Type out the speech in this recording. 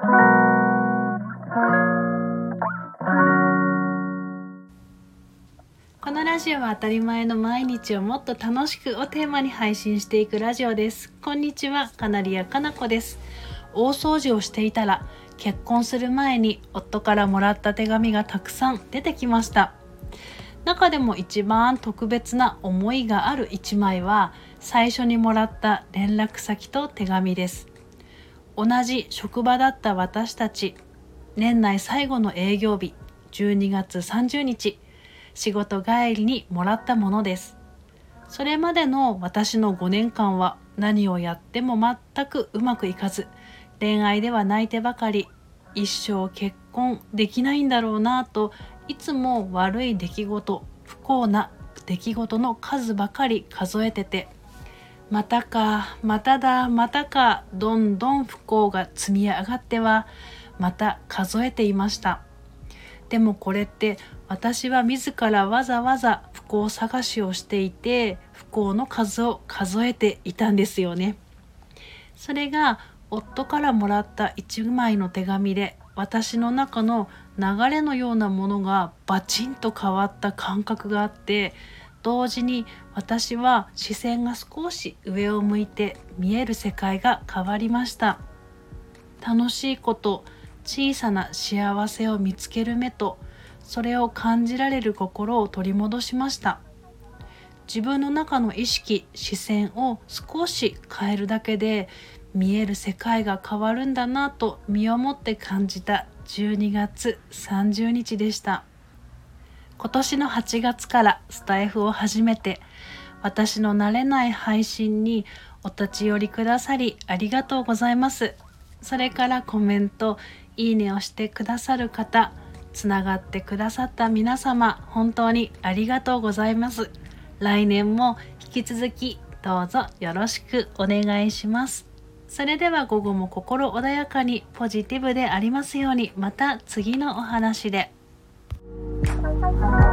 このラジオは当たり前の毎日をもっと楽しくをテーマに配信していくラジオです。こんにちはカナリアかなこです。大掃除をしていたら結婚する前に夫からもらった手紙がたくさん出てきました。中でも一番特別な思いがある一枚は最初にもらった連絡先と手紙です。同じ職場だった私たち年内最後の営業日12月30日仕事帰りにもらったものです。それまでの私の5年間は何をやっても全くうまくいかず恋愛では泣いてばかり一生結婚できないんだろうなといつも悪い出来事不幸な出来事の数ばかり数えててまたかまただまたかどんどん不幸が積み上がってはまた数えていました。でもこれって私は自らわざわざ不幸探しをしていて不幸の数を数えていたんですよね。それが夫からもらった1枚の手紙で私の中の流れのようなものがバチンと変わった感覚があって同時に私は視線が少し上を向いて見える世界が変わりました。楽しいこと小さな幸せを見つける目とそれを感じられる心を取り戻しました。自分の中の意識視線を少し変えるだけで見える世界が変わるんだなと身をもって感じた12月30日でした。今年の8月からスタイフを始めて私の慣れない配信にお立ち寄りくださりありがとうございます。それからコメントいいねをしてくださる方つながってくださった皆様本当にありがとうございます。来年も引き続きどうぞよろしくお願いします。それでは午後も心穏やかにポジティブでありますようにまた次のお話で。Bye.